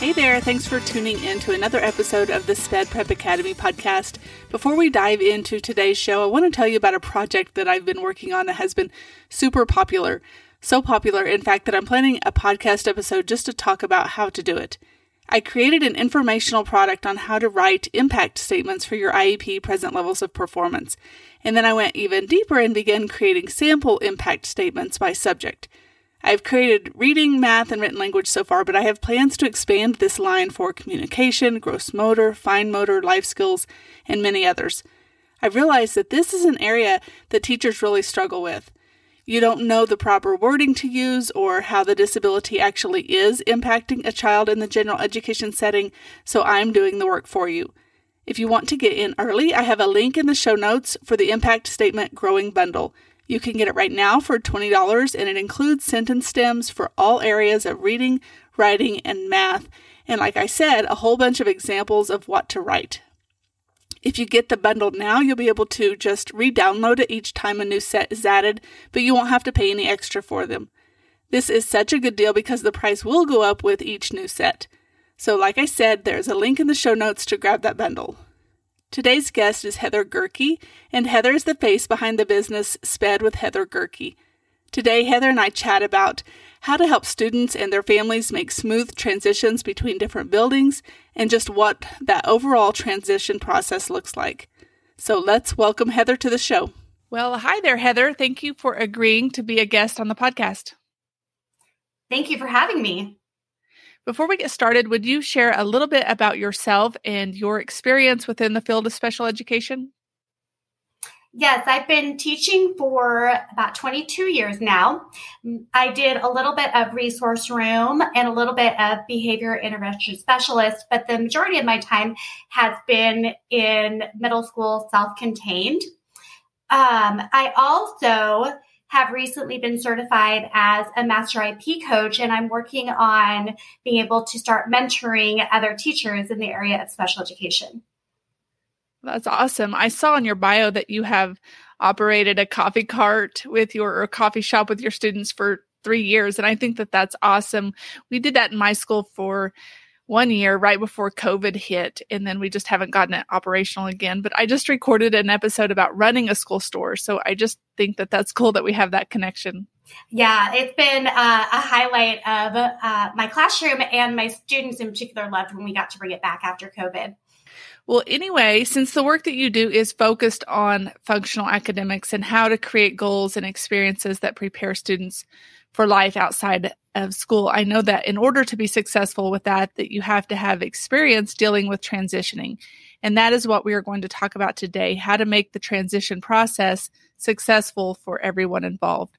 Hey there, thanks for tuning in to another episode of the SPED Prep Academy podcast. Before we dive into today's show, I want to tell you about a project that I've been working on that has been super popular. So popular, in fact, that I'm planning a podcast episode just to talk about how to do it. I created an informational product on how to write impact statements for your IEP present levels of performance. And then I went even deeper and began creating sample impact statements by subject. I've created reading, math, and written language so far, but I have plans to expand this line for communication, gross motor, fine motor, life skills, and many others. I realize that this is an area that teachers really struggle with. You don't know the proper wording to use or how the disability actually is impacting a child in the general education setting, so I'm doing the work for you. If you want to get in early, I have a link in the show notes for the Impact Statement Growing Bundle. You can get it right now for $20 and it includes sentence stems for all areas of reading, writing, and math. And like I said, a whole bunch of examples of what to write. If you get the bundle now, you'll be able to just re download it each time a new set is added, but you won't have to pay any extra for them. This is such a good deal because the price will go up with each new set. So, like I said, there's a link in the show notes to grab that bundle. Today's guest is Heather Gehrke, and Heather is the face behind the business Sped with Heather Gehrke. Today, Heather and I chat about how to help students and their families make smooth transitions between different buildings and just what that overall transition process looks like. So let's welcome Heather to the show. Well, hi there, Heather. Thank you for agreeing to be a guest on the podcast. Thank you for having me. Before we get started, would you share a little bit about yourself and your experience within the field of special education? Yes, I've been teaching for about 22 years now. I did a little bit of resource room and a little bit of behavior intervention specialist, but the majority of my time has been in middle school self contained. Um, I also have recently been certified as a master IEP coach, and I'm working on being able to start mentoring other teachers in the area of special education. That's awesome. I saw in your bio that you have operated a coffee cart with your or coffee shop with your students for three years. And I think that that's awesome. We did that in my school for one year right before COVID hit, and then we just haven't gotten it operational again. But I just recorded an episode about running a school store. So I just think that that's cool that we have that connection. Yeah, it's been uh, a highlight of uh, my classroom, and my students in particular loved when we got to bring it back after COVID. Well, anyway, since the work that you do is focused on functional academics and how to create goals and experiences that prepare students for life outside of school. I know that in order to be successful with that, that you have to have experience dealing with transitioning. And that is what we are going to talk about today, how to make the transition process successful for everyone involved.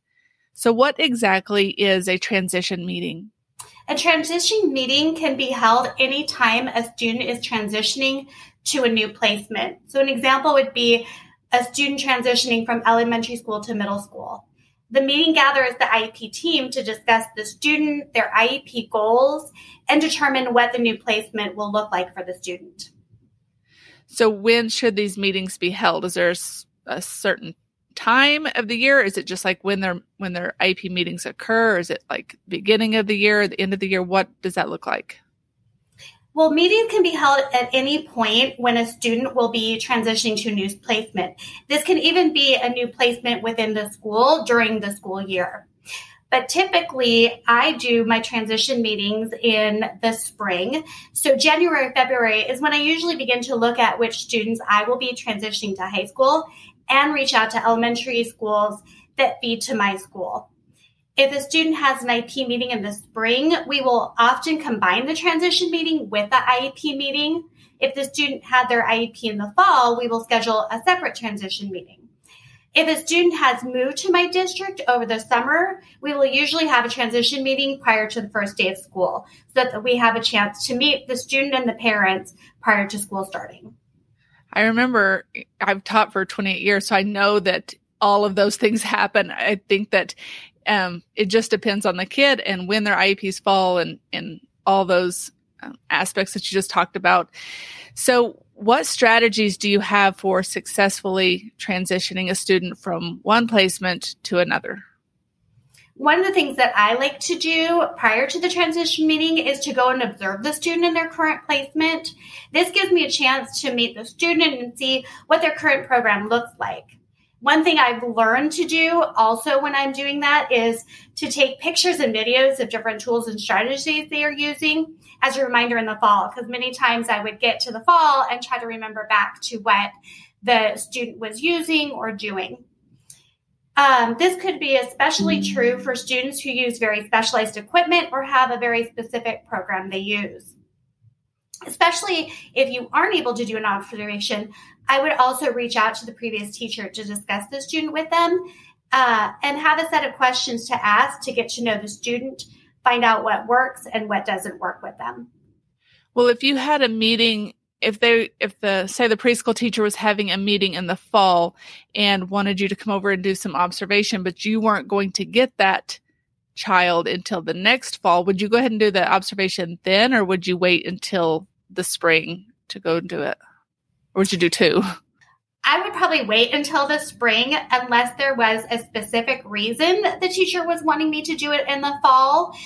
So what exactly is a transition meeting? A transition meeting can be held anytime a student is transitioning to a new placement. So an example would be a student transitioning from elementary school to middle school. The meeting gathers the IEP team to discuss the student, their IEP goals, and determine what the new placement will look like for the student. So, when should these meetings be held? Is there a certain time of the year? Is it just like when their when their IEP meetings occur? Is it like beginning of the year, the end of the year? What does that look like? Well, meetings can be held at any point when a student will be transitioning to a new placement. This can even be a new placement within the school during the school year. But typically, I do my transition meetings in the spring. So, January, February is when I usually begin to look at which students I will be transitioning to high school and reach out to elementary schools that feed to my school. If a student has an IEP meeting in the spring, we will often combine the transition meeting with the IEP meeting. If the student had their IEP in the fall, we will schedule a separate transition meeting. If a student has moved to my district over the summer, we will usually have a transition meeting prior to the first day of school so that we have a chance to meet the student and the parents prior to school starting. I remember I've taught for 28 years, so I know that all of those things happen. I think that um, it just depends on the kid and when their IEPs fall and, and all those um, aspects that you just talked about. So, what strategies do you have for successfully transitioning a student from one placement to another? One of the things that I like to do prior to the transition meeting is to go and observe the student in their current placement. This gives me a chance to meet the student and see what their current program looks like. One thing I've learned to do also when I'm doing that is to take pictures and videos of different tools and strategies they are using as a reminder in the fall. Because many times I would get to the fall and try to remember back to what the student was using or doing. Um, this could be especially true for students who use very specialized equipment or have a very specific program they use. Especially if you aren't able to do an observation, I would also reach out to the previous teacher to discuss the student with them uh, and have a set of questions to ask to get to know the student, find out what works and what doesn't work with them. Well, if you had a meeting if they if the say the preschool teacher was having a meeting in the fall and wanted you to come over and do some observation but you weren't going to get that child until the next fall would you go ahead and do the observation then or would you wait until the spring to go and do it. Or would you do two. I would probably wait until the spring unless there was a specific reason the teacher was wanting me to do it in the fall.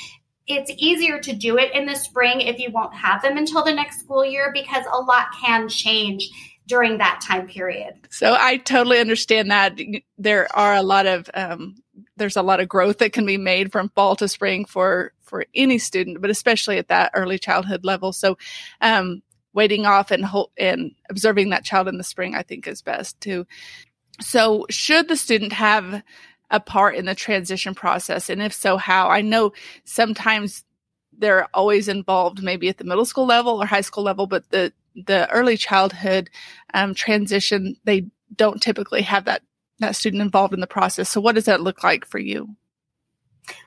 It's easier to do it in the spring if you won't have them until the next school year because a lot can change during that time period. So I totally understand that. There are a lot of um, there's a lot of growth that can be made from fall to spring for for any student, but especially at that early childhood level. So um, waiting off and ho- and observing that child in the spring, I think, is best too. So should the student have a part in the transition process? And if so, how? I know sometimes they're always involved, maybe at the middle school level or high school level, but the the early childhood um, transition, they don't typically have that that student involved in the process. So, what does that look like for you?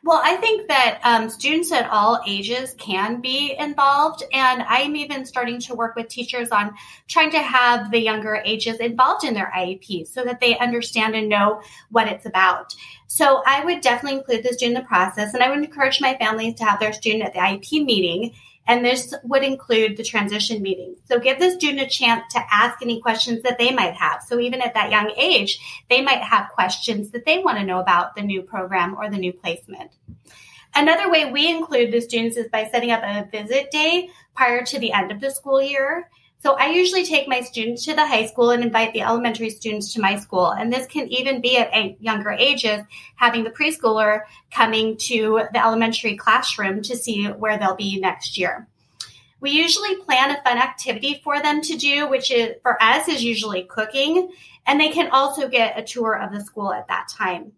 Well, I think that um, students at all ages can be involved. And I'm even starting to work with teachers on trying to have the younger ages involved in their IEPs so that they understand and know what it's about. So I would definitely include the student in the process. And I would encourage my families to have their student at the IEP meeting and this would include the transition meeting. So give the student a chance to ask any questions that they might have. So even at that young age, they might have questions that they want to know about the new program or the new placement. Another way we include the students is by setting up a visit day prior to the end of the school year. So I usually take my students to the high school and invite the elementary students to my school. And this can even be at younger ages, having the preschooler coming to the elementary classroom to see where they'll be next year. We usually plan a fun activity for them to do, which is for us is usually cooking. And they can also get a tour of the school at that time.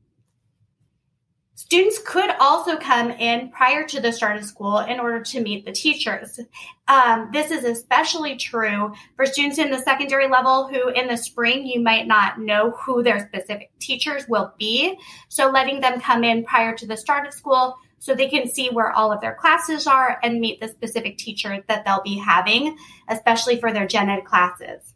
Students could also come in prior to the start of school in order to meet the teachers. Um, this is especially true for students in the secondary level who in the spring you might not know who their specific teachers will be. So letting them come in prior to the start of school so they can see where all of their classes are and meet the specific teacher that they'll be having, especially for their gen ed classes.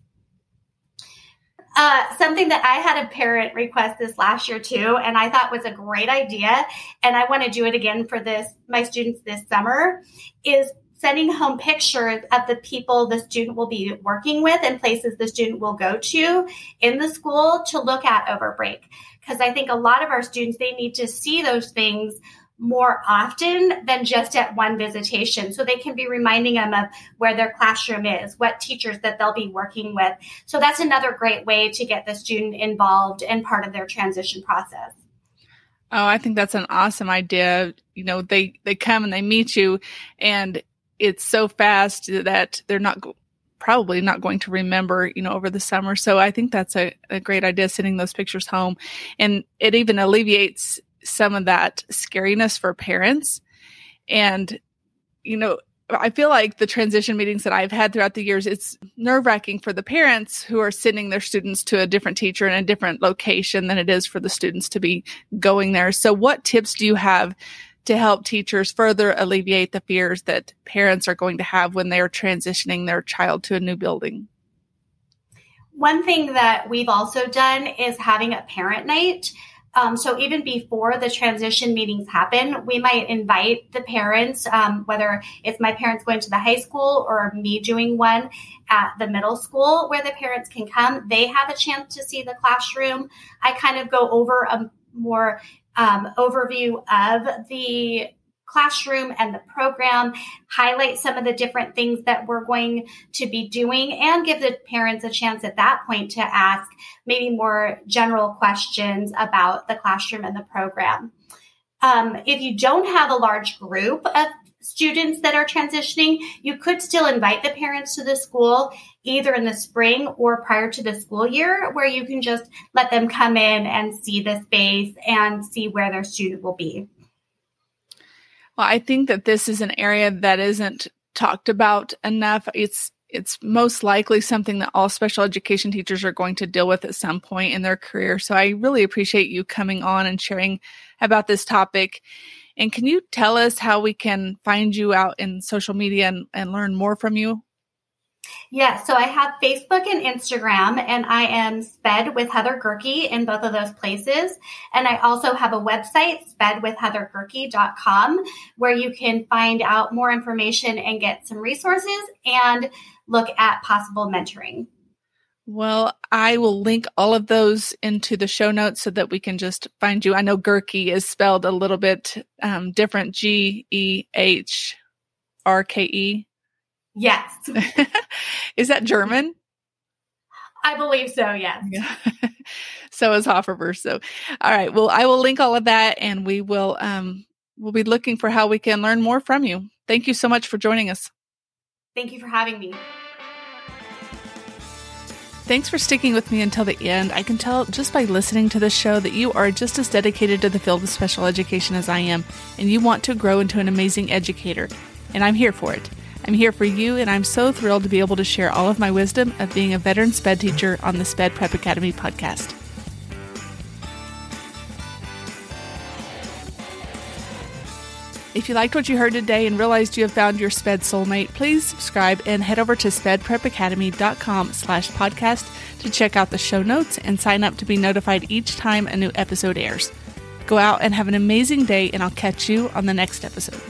Uh, something that I had a parent request this last year too, and I thought was a great idea, and I want to do it again for this my students this summer, is sending home pictures of the people the student will be working with and places the student will go to in the school to look at over break. Because I think a lot of our students they need to see those things more often than just at one visitation. So they can be reminding them of where their classroom is, what teachers that they'll be working with. So that's another great way to get the student involved and part of their transition process. Oh, I think that's an awesome idea. You know, they, they come and they meet you and it's so fast that they're not probably not going to remember, you know, over the summer. So I think that's a, a great idea, sending those pictures home. And it even alleviates some of that scariness for parents. And, you know, I feel like the transition meetings that I've had throughout the years, it's nerve wracking for the parents who are sending their students to a different teacher in a different location than it is for the students to be going there. So, what tips do you have to help teachers further alleviate the fears that parents are going to have when they are transitioning their child to a new building? One thing that we've also done is having a parent night. Um, so even before the transition meetings happen, we might invite the parents, um, whether it's my parents going to the high school or me doing one at the middle school where the parents can come. They have a chance to see the classroom. I kind of go over a more um, overview of the classroom and the program, highlight some of the different things that we're going to be doing, and give the parents a chance at that point to ask maybe more general questions about the classroom and the program. Um, if you don't have a large group of students that are transitioning, you could still invite the parents to the school either in the spring or prior to the school year, where you can just let them come in and see the space and see where their student will be. Well, I think that this is an area that isn't talked about enough. It's it's most likely something that all special education teachers are going to deal with at some point in their career. So I really appreciate you coming on and sharing about this topic. And can you tell us how we can find you out in social media and, and learn more from you? Yeah, so I have Facebook and Instagram, and I am Sped with Heather Gehrke in both of those places. And I also have a website, spedwithheathergehrke.com, where you can find out more information and get some resources and look at possible mentoring. Well, I will link all of those into the show notes so that we can just find you. I know Gehrke is spelled a little bit um, different G E H R K E. Yes. is that German? I believe so, yes. Yeah. so is Hofferberg. So, all right. Well, I will link all of that and we will, um, we'll be looking for how we can learn more from you. Thank you so much for joining us. Thank you for having me. Thanks for sticking with me until the end. I can tell just by listening to this show that you are just as dedicated to the field of special education as I am, and you want to grow into an amazing educator. And I'm here for it. I'm here for you, and I'm so thrilled to be able to share all of my wisdom of being a veteran SPED teacher on the SPED Prep Academy podcast. If you liked what you heard today and realized you have found your SPED soulmate, please subscribe and head over to spedprepacademy.com slash podcast to check out the show notes and sign up to be notified each time a new episode airs. Go out and have an amazing day, and I'll catch you on the next episode.